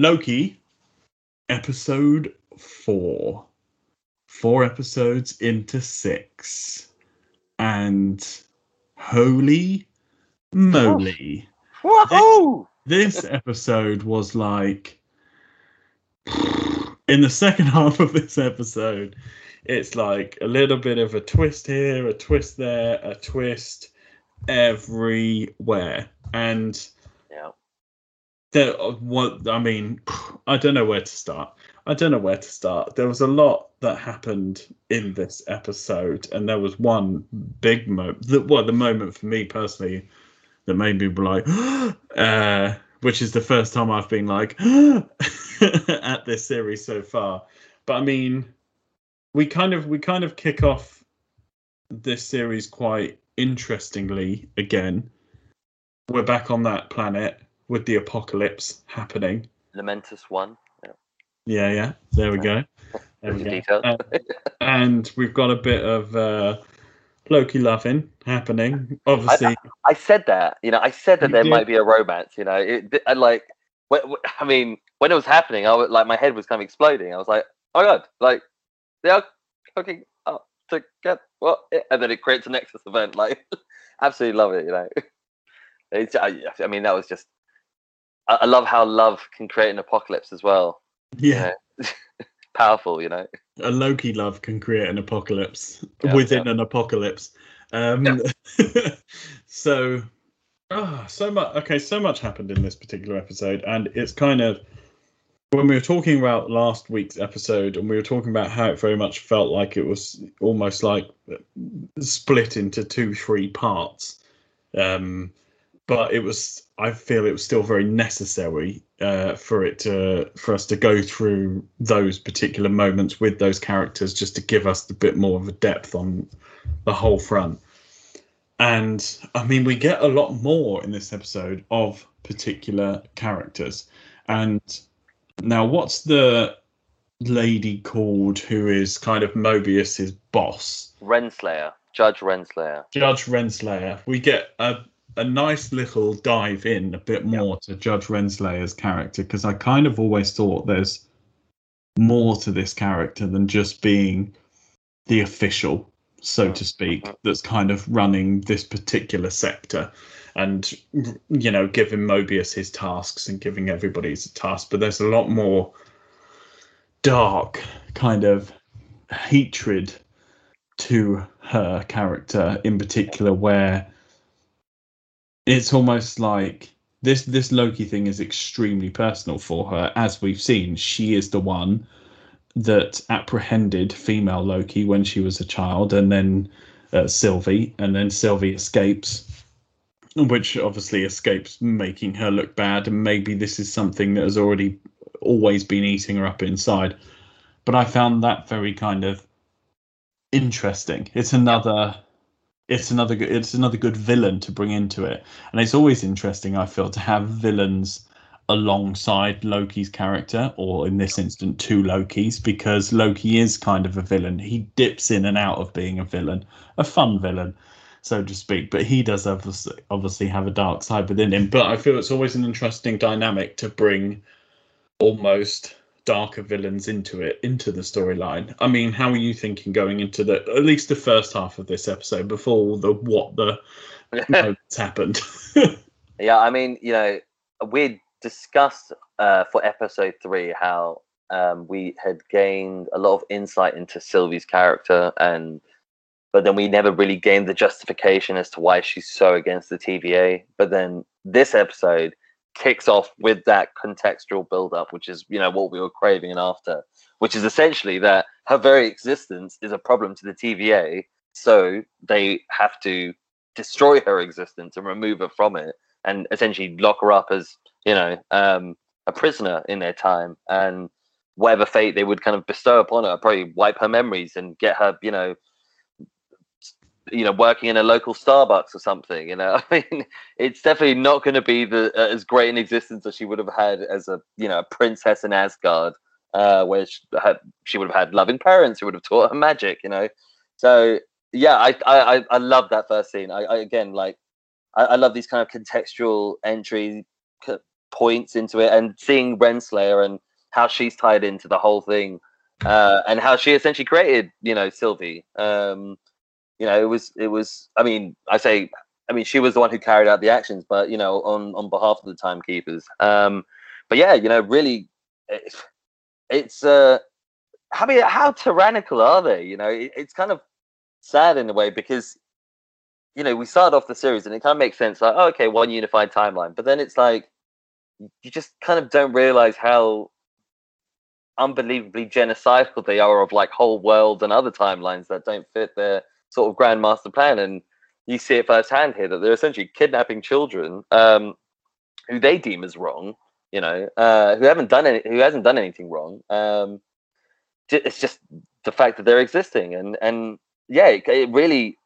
Loki, episode four. Four episodes into six. And holy moly. Woohoo! This episode was like. In the second half of this episode, it's like a little bit of a twist here, a twist there, a twist everywhere. And. There what i mean i don't know where to start. I don't know where to start. There was a lot that happened in this episode and there was one big moment well the moment for me personally that made me like uh which is the first time i've been like at this series so far. But i mean we kind of we kind of kick off this series quite interestingly again. We're back on that planet with the apocalypse happening. Lamentis one. Yeah, yeah. There we go. There we go. Uh, and we've got a bit of uh, Loki loving happening. Obviously, I said that, you know, I said that You there did. might be a romance, you know. It, I like, I mean, when it was happening, I was like, my head was kind of exploding. I was like, oh my god, like they are hooking up to get What? And then it creates a Nexus event. Like, absolutely love it, you know. It's, I, I mean, that was just. I, I love how love can create an apocalypse as well. yeah, Powerful, you know. a Loki love can create an apocalypse Yeah, within an apocalypse. Um, so, ah, so much. Okay, so much happened in this particular episode, and it's kind of when we were talking about last week's episode, and we were talking about how it very much felt like it was almost like split into two, three parts. Um, but it was. I feel it was still very necessary uh, for it to for us to go through those particular moments with those characters, just to give us a bit more of a depth on the whole front. And I mean, we get a lot more in this episode of particular characters. And now, what's the lady called who is kind of Mobius's boss? Renslayer, Judge Renslayer. Judge Renslayer. We get a a nice little dive in a bit more to Judge Renslayer's character because I kind of always thought there's more to this character than just being the official, so mm. to speak, uh-huh. that's kind of running this particular sector and you know giving Mobius his tasks and giving everybody his task. But there's a lot more dark kind of hatred to her character in particular where it's almost like this this Loki thing is extremely personal for her. As we've seen she is the one that apprehended female Loki when she was a child and then uh, Sylvie and then Sylvie escapes which obviously escapes making her look bad and maybe this is something that has already always been eating her up inside. But I found that very kind of interesting. It's another it's another good it's another good villain to bring into it. And it's always interesting i feel to have villains alongside loki's character or in this instance two lokis because loki is kind of a villain. He dips in and out of being a villain a fun villain so to speak but he does obviously, obviously have a dark side within him. But i feel it's always an interesting dynamic to bring almost darker villains into it into the storyline i mean how are you thinking going into the at least the first half of this episode before the what the moments happened Yeah, I mean, you know, we discussed uh, for episode three how um, we had gained a lot of insight into Sylvie's character, and but then we never really gained the justification as to why she's so against the TVA. But then this episode kicks off with that contextual build-up, which is you know what we were craving and after, which is essentially that her very existence is a problem to the TVA, so they have to destroy her existence and remove her from it and essentially lock her up as you know um, a prisoner in their time, and whatever fate they would kind of bestow upon her, probably wipe her memories and get her, you know, you know, working in a local Starbucks or something. You know, I mean, it's definitely not going to be the uh, as great an existence as she would have had as a you know a princess in Asgard, uh, where she, had, she would have had loving parents who would have taught her magic. You know, so yeah, I I I love that first scene. I, I again like I, I, love these kind of contextual entry points into it, and seeing Renslayer and how she's tied into the whole thing, uh, and how she essentially created you know Sylvie. Um, you know, it was it was. I mean, I say, I mean, she was the one who carried out the actions, but you know, on on behalf of the timekeepers. Um, but yeah, you know, really, it, it's uh, I mean, how tyrannical are they? You know, it, it's kind of sad in a way because you know we started off the series and it kind of makes sense like oh, okay one unified timeline but then it's like you just kind of don't realize how unbelievably genocidal they are of like whole worlds and other timelines that don't fit their sort of grand master plan. And you see it firsthand here that they're essentially kidnapping children um, who they deem as wrong, you know, uh, who haven't done any, who hasn't done anything wrong. Um, it's just the fact that they're existing, and and yeah, it, it really,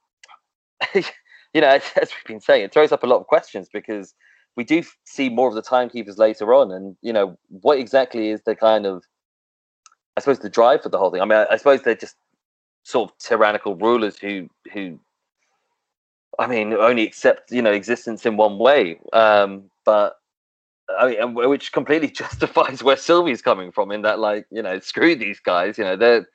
you know, as, we've been saying, it throws up a lot of questions because we do see more of the timekeepers later on, and you know, what exactly is the kind of I suppose the drive for the whole thing. I mean, I, I suppose they're just sort of tyrannical rulers who who I mean only accept you know existence in one way. Um, but I mean, which completely justifies where Sylvie's coming from in that like you know screw these guys. You know they're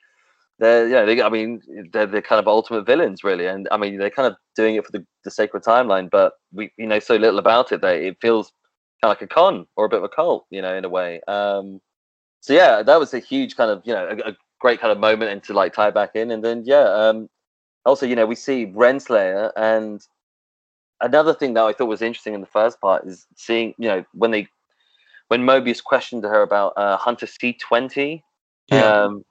they're yeah they, I mean they're the kind of ultimate villains really, and I mean they're kind of doing it for the, the sacred timeline, but we you know so little about it that it feels kind of like a con or a bit of a cult, you know, in a way. Um, so yeah, that was a huge kind of you know a, a great kind of moment and to like tie back in. And then yeah, um, also you know we see Renslayer and another thing that I thought was interesting in the first part is seeing you know when they when Mobius questioned her about uh, Hunter C twenty. Yeah. Um,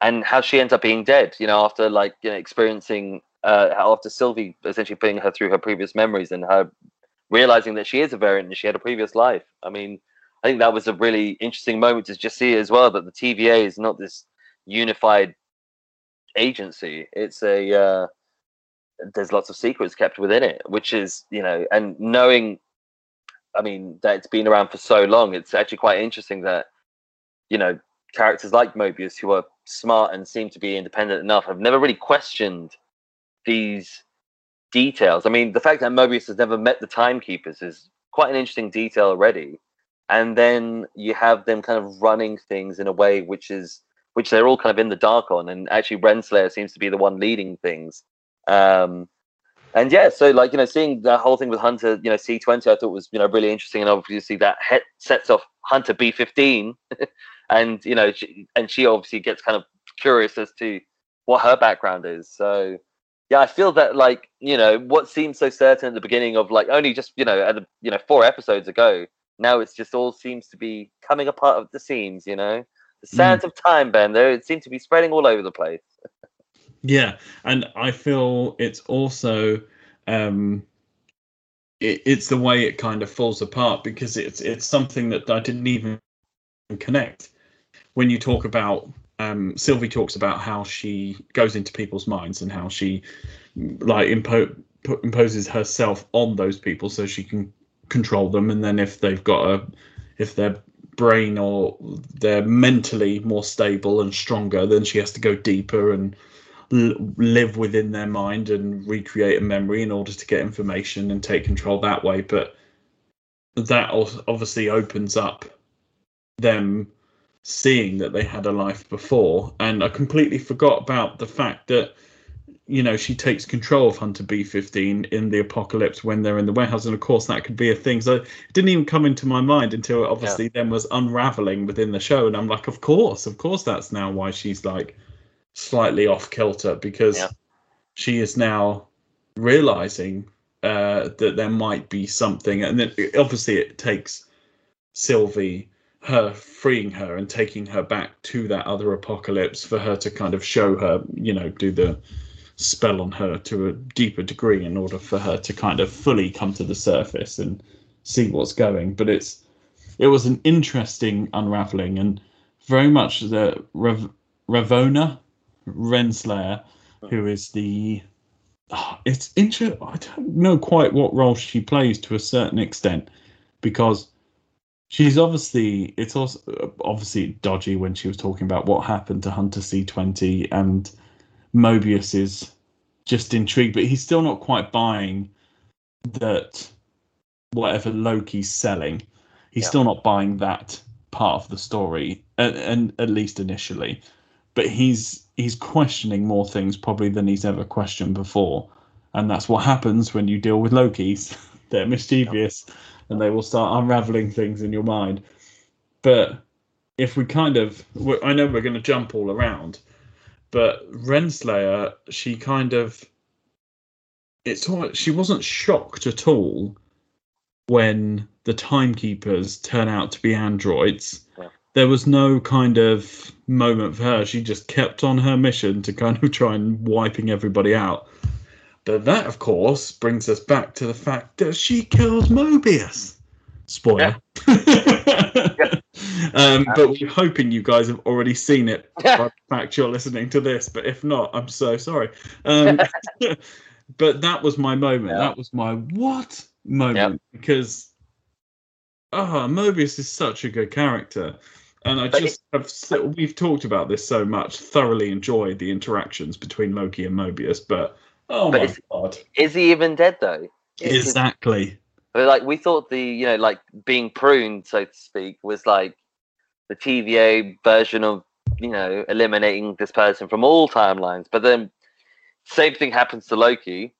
and how she ends up being dead, you know, after like you know experiencing uh, after Sylvie essentially putting her through her previous memories and her realizing that she is a variant and she had a previous life. I mean, I think that was a really interesting moment to just see as well that the TVA is not this unified agency. It's a uh, there's lots of secrets kept within it, which is you know, and knowing, I mean, that it's been around for so long, it's actually quite interesting that you know characters like Mobius who are smart and seem to be independent enough have never really questioned these details. I mean, the fact that Mobius has never met the timekeepers is quite an interesting detail already. And then you have them kind of running things in a way which is which they're all kind of in the dark on. And actually, Renslayer seems to be the one leading things. Um, and yeah, so like you know, seeing the whole thing with Hunter, you know, C twenty, I thought was you know really interesting, and obviously that sets off Hunter B fifteen, and you know, she, and she obviously gets kind of curious as to what her background is. So yeah, I feel that like you know what seemed so certain at the beginning of like only just you know at the, you know four episodes ago, now it's just all seems to be coming apart of the seams. You know, the sands mm. of time, Ben. There, it seems to be spreading all over the place. yeah, and I feel it's also um, it, it's the way it kind of falls apart because it's it's something that I didn't even connect. When you talk about um, Sylvie talks about how she goes into people's minds and how she like impo- imposes herself on those people so she can control them, and then if they've got a if they're brain or they're mentally more stable and stronger, then she has to go deeper and l- live within their mind and recreate a memory in order to get information and take control that way. But that obviously opens up them seeing that they had a life before. And I completely forgot about the fact that you know she takes control of Hunter B15 in the apocalypse when they're in the warehouse, and of course that could be a thing. So it didn't even come into my mind until it obviously yeah. then was unraveling within the show, and I'm like, of course, of course, that's now why she's like slightly off kilter because yeah. she is now realizing uh, that there might be something, and then obviously it takes Sylvie her freeing her and taking her back to that other apocalypse for her to kind of show her, you know, do the spell on her to a deeper degree in order for her to kind of fully come to the surface and see what's going. But it's it was an interesting unraveling and very much the Rav- Ravonna Renslayer, who is the oh, it's inter- I don't know quite what role she plays to a certain extent because she's obviously it's also obviously dodgy when she was talking about what happened to Hunter C20 and Mobius is just intrigued, but he's still not quite buying that whatever Loki's selling, he's Yeah. still not buying that part of the story, and, and at least initially. But he's he's questioning more things probably than he's ever questioned before, and that's what happens when you deal with Lokis. They're mischievous, and they will start unraveling things in your mind. But if we kind of, I know we're going to jump all around, but Renslayer, she kind of, it's all, she wasn't shocked at all when the timekeepers turn out to be androids. Yeah. There was no kind of moment for her. She just kept on her mission to kind of try and wiping everybody out. But that, of course, brings us back to the fact that she kills Mobius. Spoiler. um, but we're hoping you guys have already seen it by the fact you're listening to this. But if not, I'm so sorry. Um, but that was my moment. Yeah. That was my what moment because ah, Mobius is such a good character. And I just have so, we've talked about this so much. Thoroughly enjoyed the interactions between Loki and Mobius, but oh But my it's- god, Is he even dead though? Is- exactly. But like we thought the you know like being pruned so to speak was like the TVA version of you know eliminating this person from all timelines. But then same thing happens to Loki,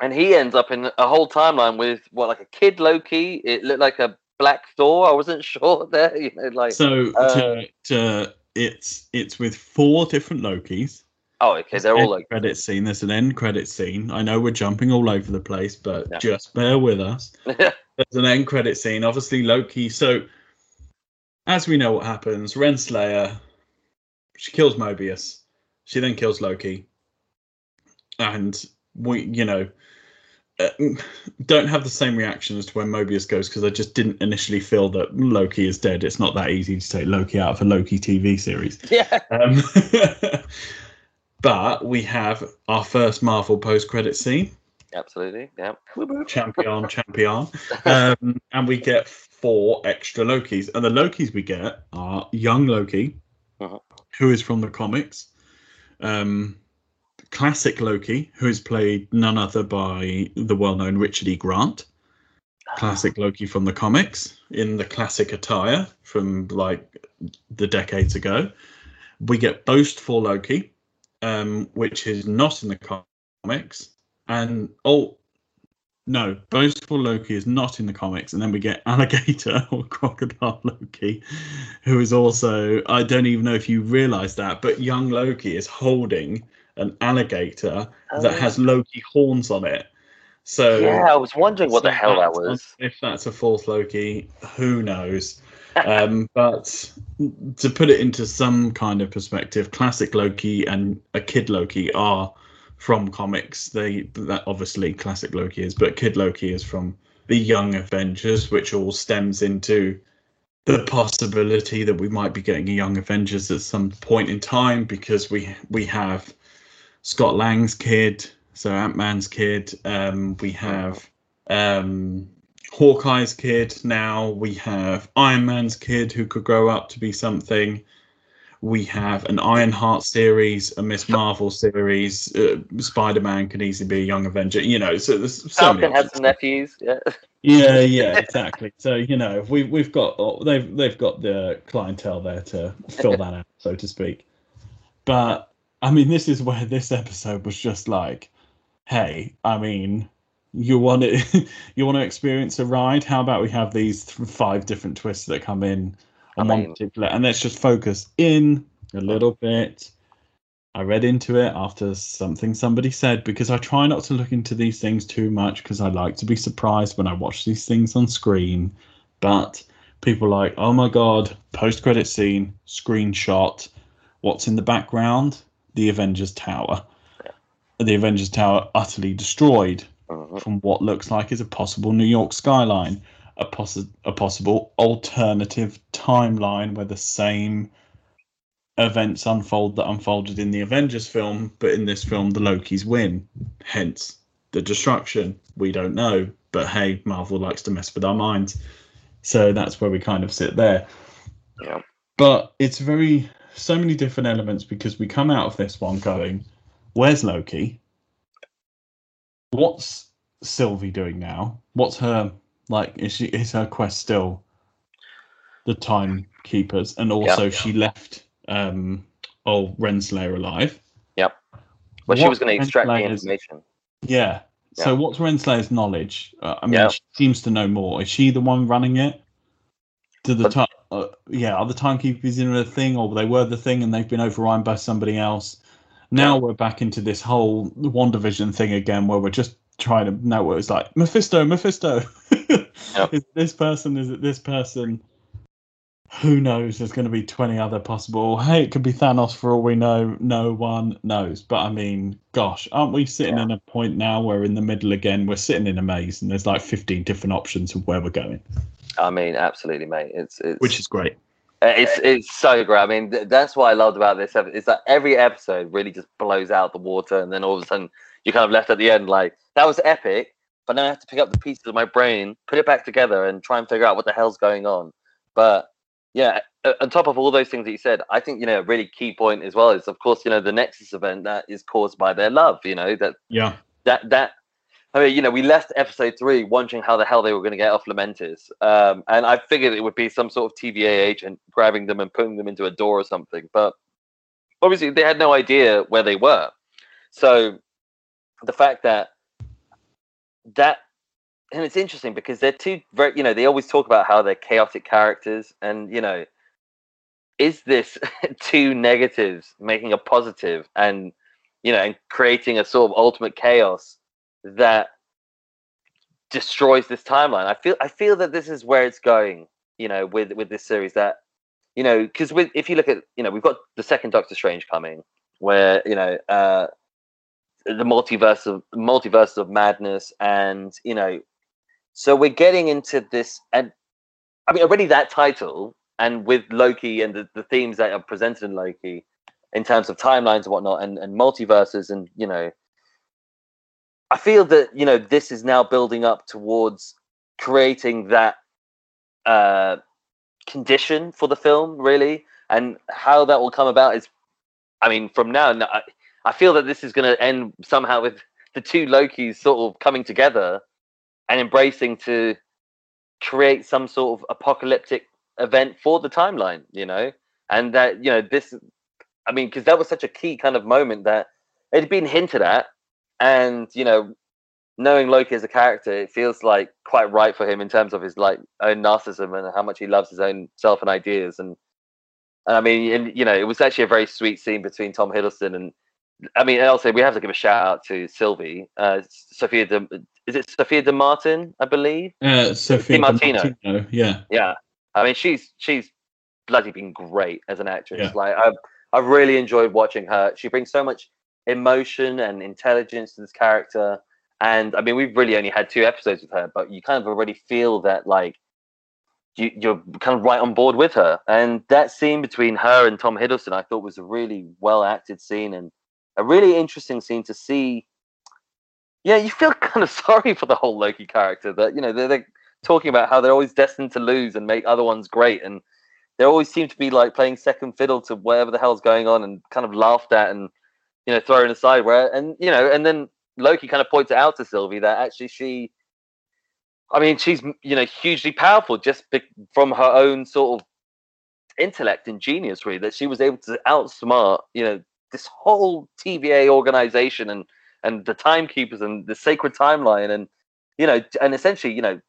and he ends up in a whole timeline with what like a kid Loki. It looked like a black Thor. I wasn't sure there. You know, like So uh, to, to, it's it's with four different Lokis. oh okay, they're all like credit scene. There's an end credit scene. I know we're jumping all over the place, but Yeah. just bear with us. There's an end credit scene. Obviously, Loki. So, as we know what happens, Renslayer, she kills Mobius. She then kills Loki, and we, you know, uh, don't have the same reaction as to when Mobius goes because I just didn't initially feel that Loki is dead. It's not that easy to take Loki out of a Loki TV series. yeah. Um, but we have our first Marvel post-credit scene, Absolutely, yeah. champion, champion, um, and we get four extra Lokis. And the Lokis we get are young Loki, Mhm. who is from the comics, um, classic Loki, who is played none other by the well-known Richard E. Grant. Classic Loki from the comics in the classic attire from like the decades ago. We get Boastful Loki, um, which is not in the comics. And oh, no, Boastful Loki is not in the comics. And then we get Alligator or Crocodile Loki, who is also, I don't even know if you realize that, but young Loki is holding an alligator that Oh. has Loki horns on it. So Yeah, I was wondering what the hell that was. If that's a fourth Loki, who knows? um, but to put it into some kind of perspective, classic Loki and a kid Loki are from comics. They that obviously classic Loki is, but kid Loki is from the Young Avengers, which all stems into the possibility that we might be getting a Young Avengers at some point in time because we we have Scott Lang's kid, so Ant Man's kid. Um, we have um, Hawkeye's kid now. We have Iron Man's kid who could grow up to be something. We have an Ironheart series, a Miss Marvel series. Uh, Spider Man can easily be a young Avenger. You know, so there's so many Falcon has some nephews. Yeah. Yeah, yeah, exactly. So you know, we we've got oh, they've they've got the clientele there to fill that out, so to speak. But I mean, this is where this episode was just like, hey, I mean, you want it, you want to experience a ride? How about we have these th- five different twists that come in on one particular, and let's just focus in a little bit. I read into it after something somebody said because I try not to look into these things too much because I like to be surprised when I watch these things on screen. But people are like, oh my god, post credit scene, screenshot. What's in the background? The Avengers Tower. The Avengers Tower utterly destroyed Mhm. from what looks like is a possible New York skyline. A, poss- a possible alternative timeline where the same events unfold that unfolded in the Avengers film, but in this film, the Lokis win. Hence the destruction. We don't know, but hey, Marvel likes to mess with our minds. So that's where we kind of sit there. Yeah. But it's very so many different elements because we come out of this one going, where's Loki? What's Sylvie doing now? What's her like? Is she is her quest still the timekeepers? And also, Yeah. she left um old Renslayer alive. Yep. Well, she was going to extract the information. Yeah. So what's Renslayer's knowledge? Uh, I mean, Yeah. she seems to know more. Is she the one running it? Do the time? Uh, yeah, are the timekeepers in a thing, or they were the thing, and they've been overrun by somebody else? Now we're back into this whole WandaVision thing again, where we're just trying to know what it's like. Mephisto, Mephisto. Is it this person? Is it this person? Who knows? There's going to be 20 other possible. Hey, it could be Thanos for all we know. No one knows. But I mean, gosh, aren't we sitting Yeah. in a point now where in the middle again, we're sitting in a maze and there's like 15 different options of where we're going, I mean, absolutely, mate. It's it's which is great. Uh, It's it's so great. I mean, th- that's what I loved about this. episode, Is that every episode really just blows out the water, and then all of a sudden you're kind of left at the end like that was epic. But now I have to pick up the pieces of my brain, put it back together, and try and figure out what the hell's going on. But yeah, on top of all those things that you said, I think you know a really key point as well is, of course, you know the Nexus event that is caused by their love. You know that Yeah. that that I mean, you know, we left episode three wondering how the hell they were going to get off Lamentis, um, and I figured it would be some sort of TVA agent grabbing them and putting them into a door or something. But obviously, they had no idea where they were. So the fact that that and it's interesting because they're two very, you know, they always talk about how they're chaotic characters, and you know, is this two negatives making a positive and you know, and creating a sort of ultimate chaos that destroys this timeline. I feel I feel that this is where it's going, you know, with with this series that you know, because with if you look at you know, we've got the second Doctor Strange coming, where you know, uh the multiverse of multiverse of madness, and you know, so we're getting into this, and I mean, already that title, and with Loki and the, the themes that are presented in Loki, in terms of timelines and whatnot, and and multiverses, and you know, I feel that you know this is now building up towards creating that uh, condition for the film, really, and how that will come about is, I mean, from now, no- I, feel that this is going to end somehow with the two Lokis sort of coming together and embracing to create some sort of apocalyptic event for the timeline, you know, and that you know this, I mean, because that was such a key kind of moment that it had been hinted at. And you know knowing loki as a character it feels like quite right for him in terms of his like own narcissism and how much he loves his own self and ideas. And and i mean and, you know it was actually a very sweet scene between tom hiddleston and i mean and also we have to give a shout out to sylvie uh sophia de, is it sophia de martin i believe Uh, Sophia Di Martino. Martino, Yeah. yeah i mean she's she's bloody been great as an actress Yeah. like i've i've really enjoyed watching her she brings so much emotion and intelligence to this character and i mean we've really only had two episodes with her but you kind of already feel that like you, you're kind of right on board with her and that scene between her and tom hiddleston i thought was a really well acted scene and a really interesting scene to see. Yeah you feel kind of sorry for the whole loki character that you know they're, they're talking about how they're always destined to lose and make other ones great and they always seem to be like playing second fiddle to whatever the hell's going on and kind of laughed at and you know thrown aside where and you know and then loki kind of points it out to sylvie that actually she i mean she's you know hugely powerful just be- from her own sort of intellect and genius really that she was able to outsmart you know this whole tva organization and and the timekeepers and the sacred timeline and you know and essentially you know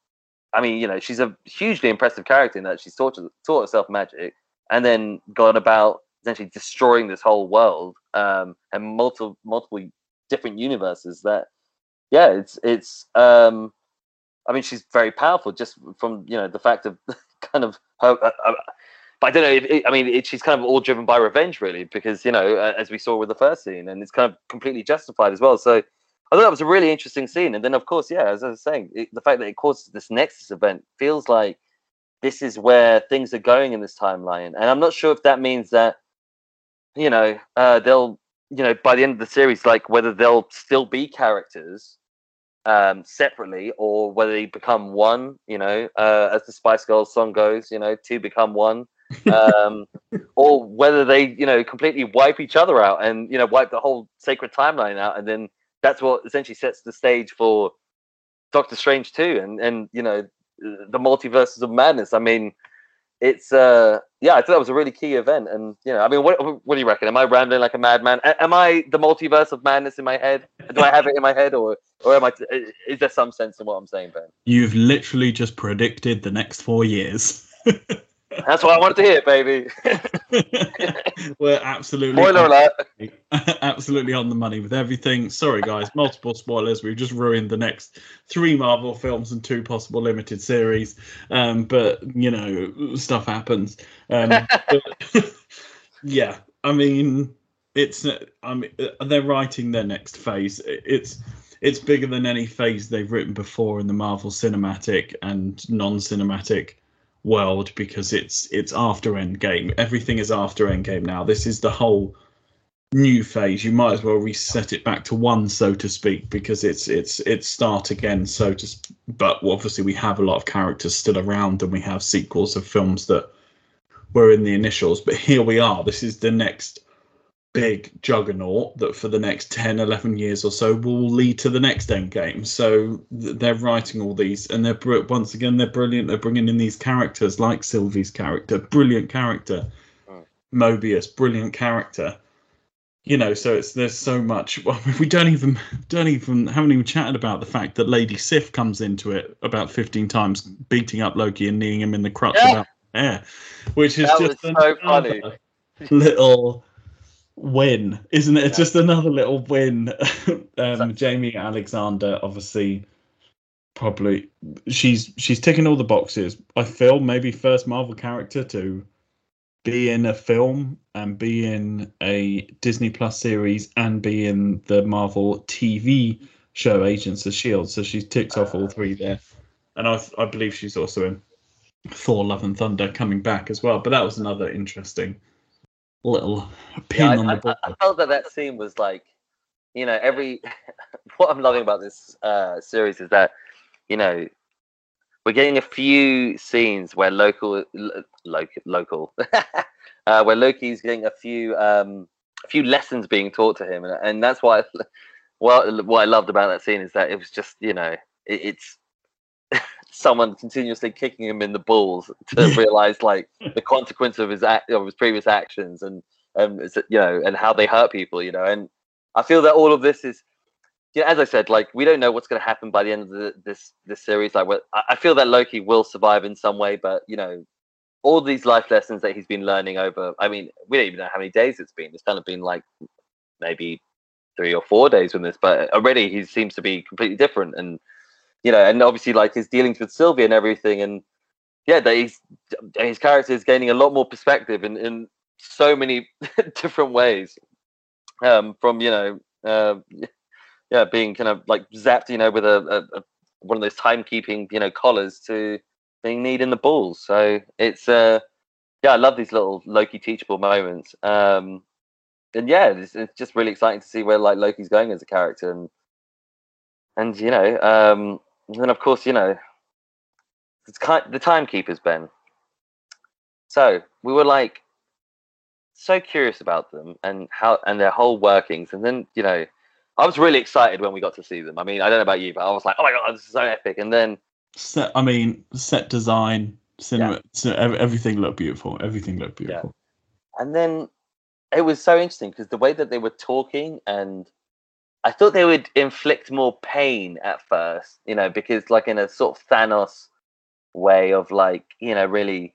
I mean, you know, she's a hugely impressive character in that she's taught taught herself magic and then gone about essentially destroying this whole world um, and multiple multiple different universes. That yeah, it's it's. Um, I mean, she's very powerful just from you know the fact of kind of her. Uh, uh, but I don't know. It, I mean, it, she's kind of all driven by revenge, really, because you know, uh, as we saw with the first scene, and it's kind of completely justified as well. So I thought that was a really interesting scene. And then, of course, yeah, as I was saying, it, the fact that it causes this Nexus event feels like this is where things are going in this timeline. And I'm not sure if that means that, you know, uh, they'll, you know, by the end of the series, like whether they'll still be characters um, separately or whether they become one, you know, uh, as the Spice Girls song goes, you know, two become one. Um, or whether they, you know, completely wipe each other out and, you know, wipe the whole sacred timeline out. And then that's what essentially sets the stage for Doctor Strange too. And, and, you know, the multiverses of madness. I mean, it's uh yeah, I thought that was a really key event. And you know, I mean, what what do you reckon? Am I rambling like a madman? A- am I the multiverse of madness in my head? Do I have it in my head, or or am I? T- is there some sense in what I'm saying, Ben? You've literally just predicted the next four years. That's what I wanted to hear, baby. We're absolutely spoiler alert. absolutely on the money with everything. Sorry, guys, multiple spoilers. We've just ruined the next three Marvel films and two possible limited series. Um, but you know, stuff happens. Um, but, yeah, I mean, it's. I mean, they're writing their next phase. It's it's bigger than any phase they've written before in the Marvel cinematic and non-cinematic world because it's it's after Endgame. Everything is after Endgame now. This is the whole new phase. You might as well reset it back to one, so to speak, because it's it's it's start again. So to, sp- but obviously we have a lot of characters still around, and we have sequels of films that were in the initials. But here we are. This is the next big juggernaut that for the next 10 11 years or so will lead to the next end game so th- they're writing all these and they're br- once again they're brilliant they're bringing in these characters like sylvie's character brilliant character Mm. mobius brilliant character you know so it's there's so much well, we don't even don't even haven't even chatted about the fact that lady sif comes into it about 15 times beating up loki and kneeing him in the crutch Yeah. about yeah which is That just so funny. little win, isn't it? Yeah. just another little win. um, Jaimie Alexander, obviously, probably she's she's ticking all the boxes. I feel maybe first Marvel character to be in a film and be in a Disney Plus series and be in the Marvel TV show Agents of Shield. So she ticks off all three there, and I I believe she's also in Thor: Love and Thunder coming back as well. But that was another interesting little pin Yeah, I, on the I- board. I felt that that scene was like, you know, every. what I'm loving about this uh, series is that, you know, we're getting a few scenes where local, lo- local, local, uh, where Loki's getting a few, um, a few lessons being taught to him, and, and that's why. I, what what I loved about that scene is that it was just, you know, it, it's someone continuously kicking him in the balls to realize like the consequence of his act of his previous actions and um, and it's, you know and how they hurt people you know and i feel that all of this is you know, as i said like we don't know what's going to happen by the end of the, this this series like I, I feel that loki will survive in some way but you know all these life lessons that he's been learning over i mean we don't even know how many days it's been. It's kind of been like maybe three or four days with this but already he seems to be completely different and you know and obviously like his dealings with sylvia and everything and yeah that he's his character is gaining a lot more perspective in, in so many different ways. Um from you know uh, yeah being kind of like zapped you know with a, a, a one of those timekeeping you know collars to being kneed in the balls. So it's uh yeah i love these little loki teachable moments. Um and yeah it's, it's just really exciting to see where like loki's going as a character and and you know um and then of course you know it's kind the timekeepers ben. So we were like so curious about them and how and their whole workings. And then you know i was really excited when we got to see them. I mean i don't know about you but i was like oh my god this is so epic. And then set i mean set design cinema so everything looked beautiful. Everything looked beautiful. And then it was so interesting because the way that they were talking and i thought they would inflict more pain at first you know because like in a sort of thanos way of like you know really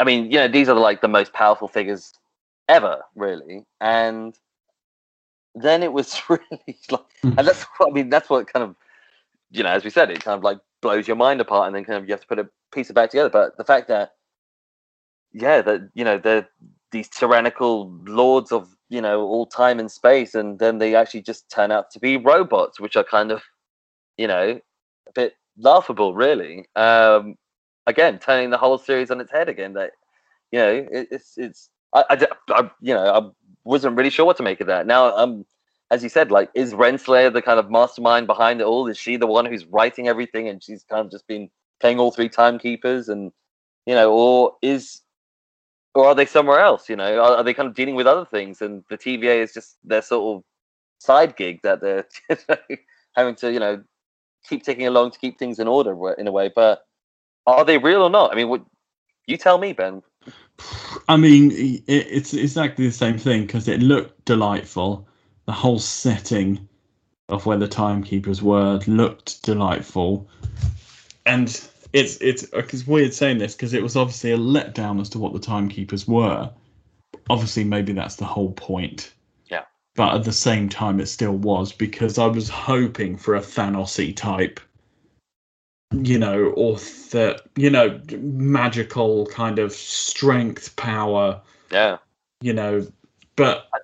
i mean you know these are like the most powerful figures ever really. And then it was really like and that's what i mean that's what kind of you know as we said it kind of like blows your mind apart and then kind of you have to put a piece of back together. But the fact that yeah that you know the these tyrannical lords of you know all time and space, and then they actually just turn out to be robots, which are kind of you know a bit laughable, really. Um, again, turning the whole series on its head again. That you know it, it's it's I, I, I you know I wasn't really sure what to make of that. Now um as you said, like, is Renslayer the kind of mastermind behind it all? Is she the one who's writing everything and she's kind of just been playing all three timekeepers? And, you know, or is, or are they somewhere else? You know, are, are they kind of dealing with other things? And the TVA is just their sort of side gig that they're having to, you know, keep taking along to keep things in order in a way. But are they real or not? I mean, what, you tell me, Ben. I mean, it's exactly the same thing because it looked delightful the whole setting of where the timekeepers were looked delightful, and it's it's it's weird saying this because it was obviously a letdown as to what the timekeepers were. Obviously, maybe that's the whole point. Yeah. But at the same time, it still was because I was hoping for a Thanosy type, you know, or that you know, magical kind of strength, power. Yeah. You know, but uh,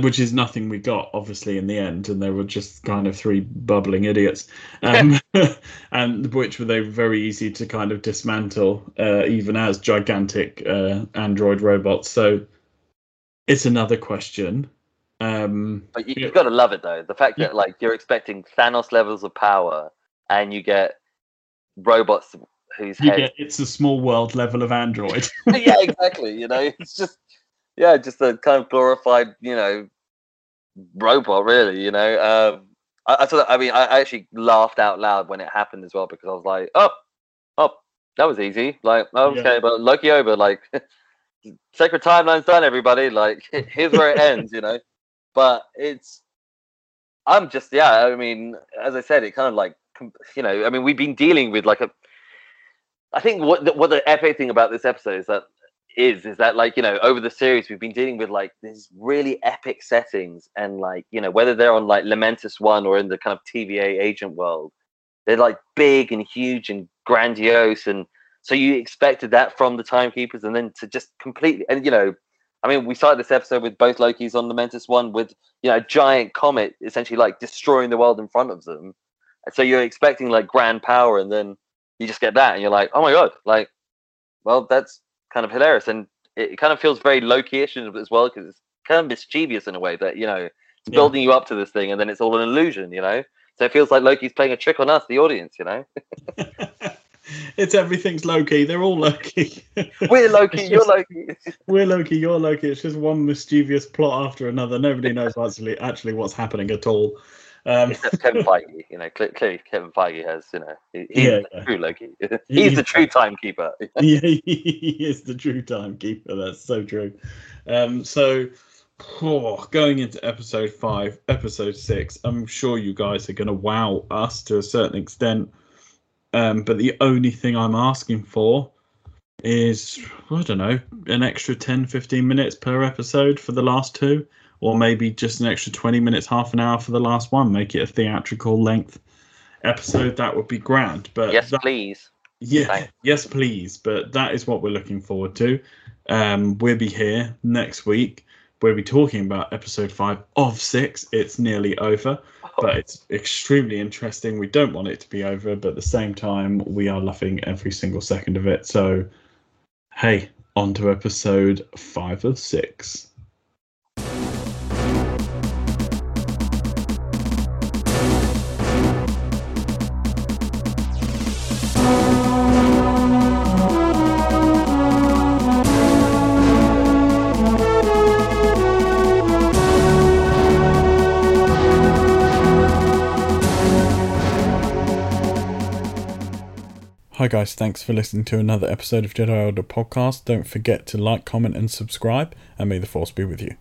which is nothing we got obviously in the end and they were just kind of three bubbling idiots um, and which were they very easy to kind of dismantle uh, even as gigantic uh, android robots. So it's another question um, but you, have got to love it though. The fact that yeah. like you're expecting thanos levels of power and you get robots whose head... get it's a small world level of android. Yeah exactly you know? It's just yeah, just a kind of glorified, you know, robot, really. You know, um, I, I thought. I mean, I actually laughed out loud when it happened as well because I was like, oh, oh, that was easy. Like, okay, yeah. but Loki over. Like, sacred timeline's done, everybody. Like, here's where it ends. You know, but it's. I'm just yeah. I mean, as I said, it kind of like you know. I mean, we've been dealing with like a. I think what the, what the epic thing about this episode is that is is that like you know over the series we've been dealing with like these really epic settings and like you know whether they're on like Lamentis One or in the kind of TVA agent world, they're like big and huge and grandiose and so you expected that from the timekeepers and then to just completely and you know I mean we started this episode with both Lokis on Lamentis One with you know a giant comet essentially like destroying the world in front of them, so you're expecting like grand power and then you just get that and you're like oh my god like well that's kind of hilarious, and it kind of feels very Loki-ish as well because it's kind of mischievous in a way that you know it's yeah. building you up to this thing, and then it's all an illusion, you know. So it feels like Loki's playing a trick on us, the audience, you know. it's everything's Loki. They're all Loki. We're Loki. Just, you're Loki. we're Loki. You're Loki. It's just one mischievous plot after another. Nobody knows actually actually what's happening at all. Um, Except Kevin Feige, you know, clearly Kevin Feige has, you know, he's yeah, the yeah. true Loki. he's the true timekeeper. yeah, he is the true timekeeper. That's so true. Um, so, oh, going into episode five, episode six, I'm sure you guys are going to wow us to a certain extent. Um, but the only thing I'm asking for is, I don't know, an extra 10, 15 minutes per episode for the last two or maybe just an extra 20 minutes, half an hour for the last one. Make it a theatrical length episode. That would be grand. But yes, that, please. Yeah, Thanks. yes, please. But that is what we're looking forward to. Um, we'll be here next week. We'll be talking about episode five of six. It's nearly over, oh. but it's extremely interesting. We don't want it to be over, but at the same time, we are loving every single second of it. So, hey, on to episode five of six. Hi guys, thanks for listening to another episode of Jedi Order Podcast. Don't forget to like, comment, and subscribe, and may the Force be with you.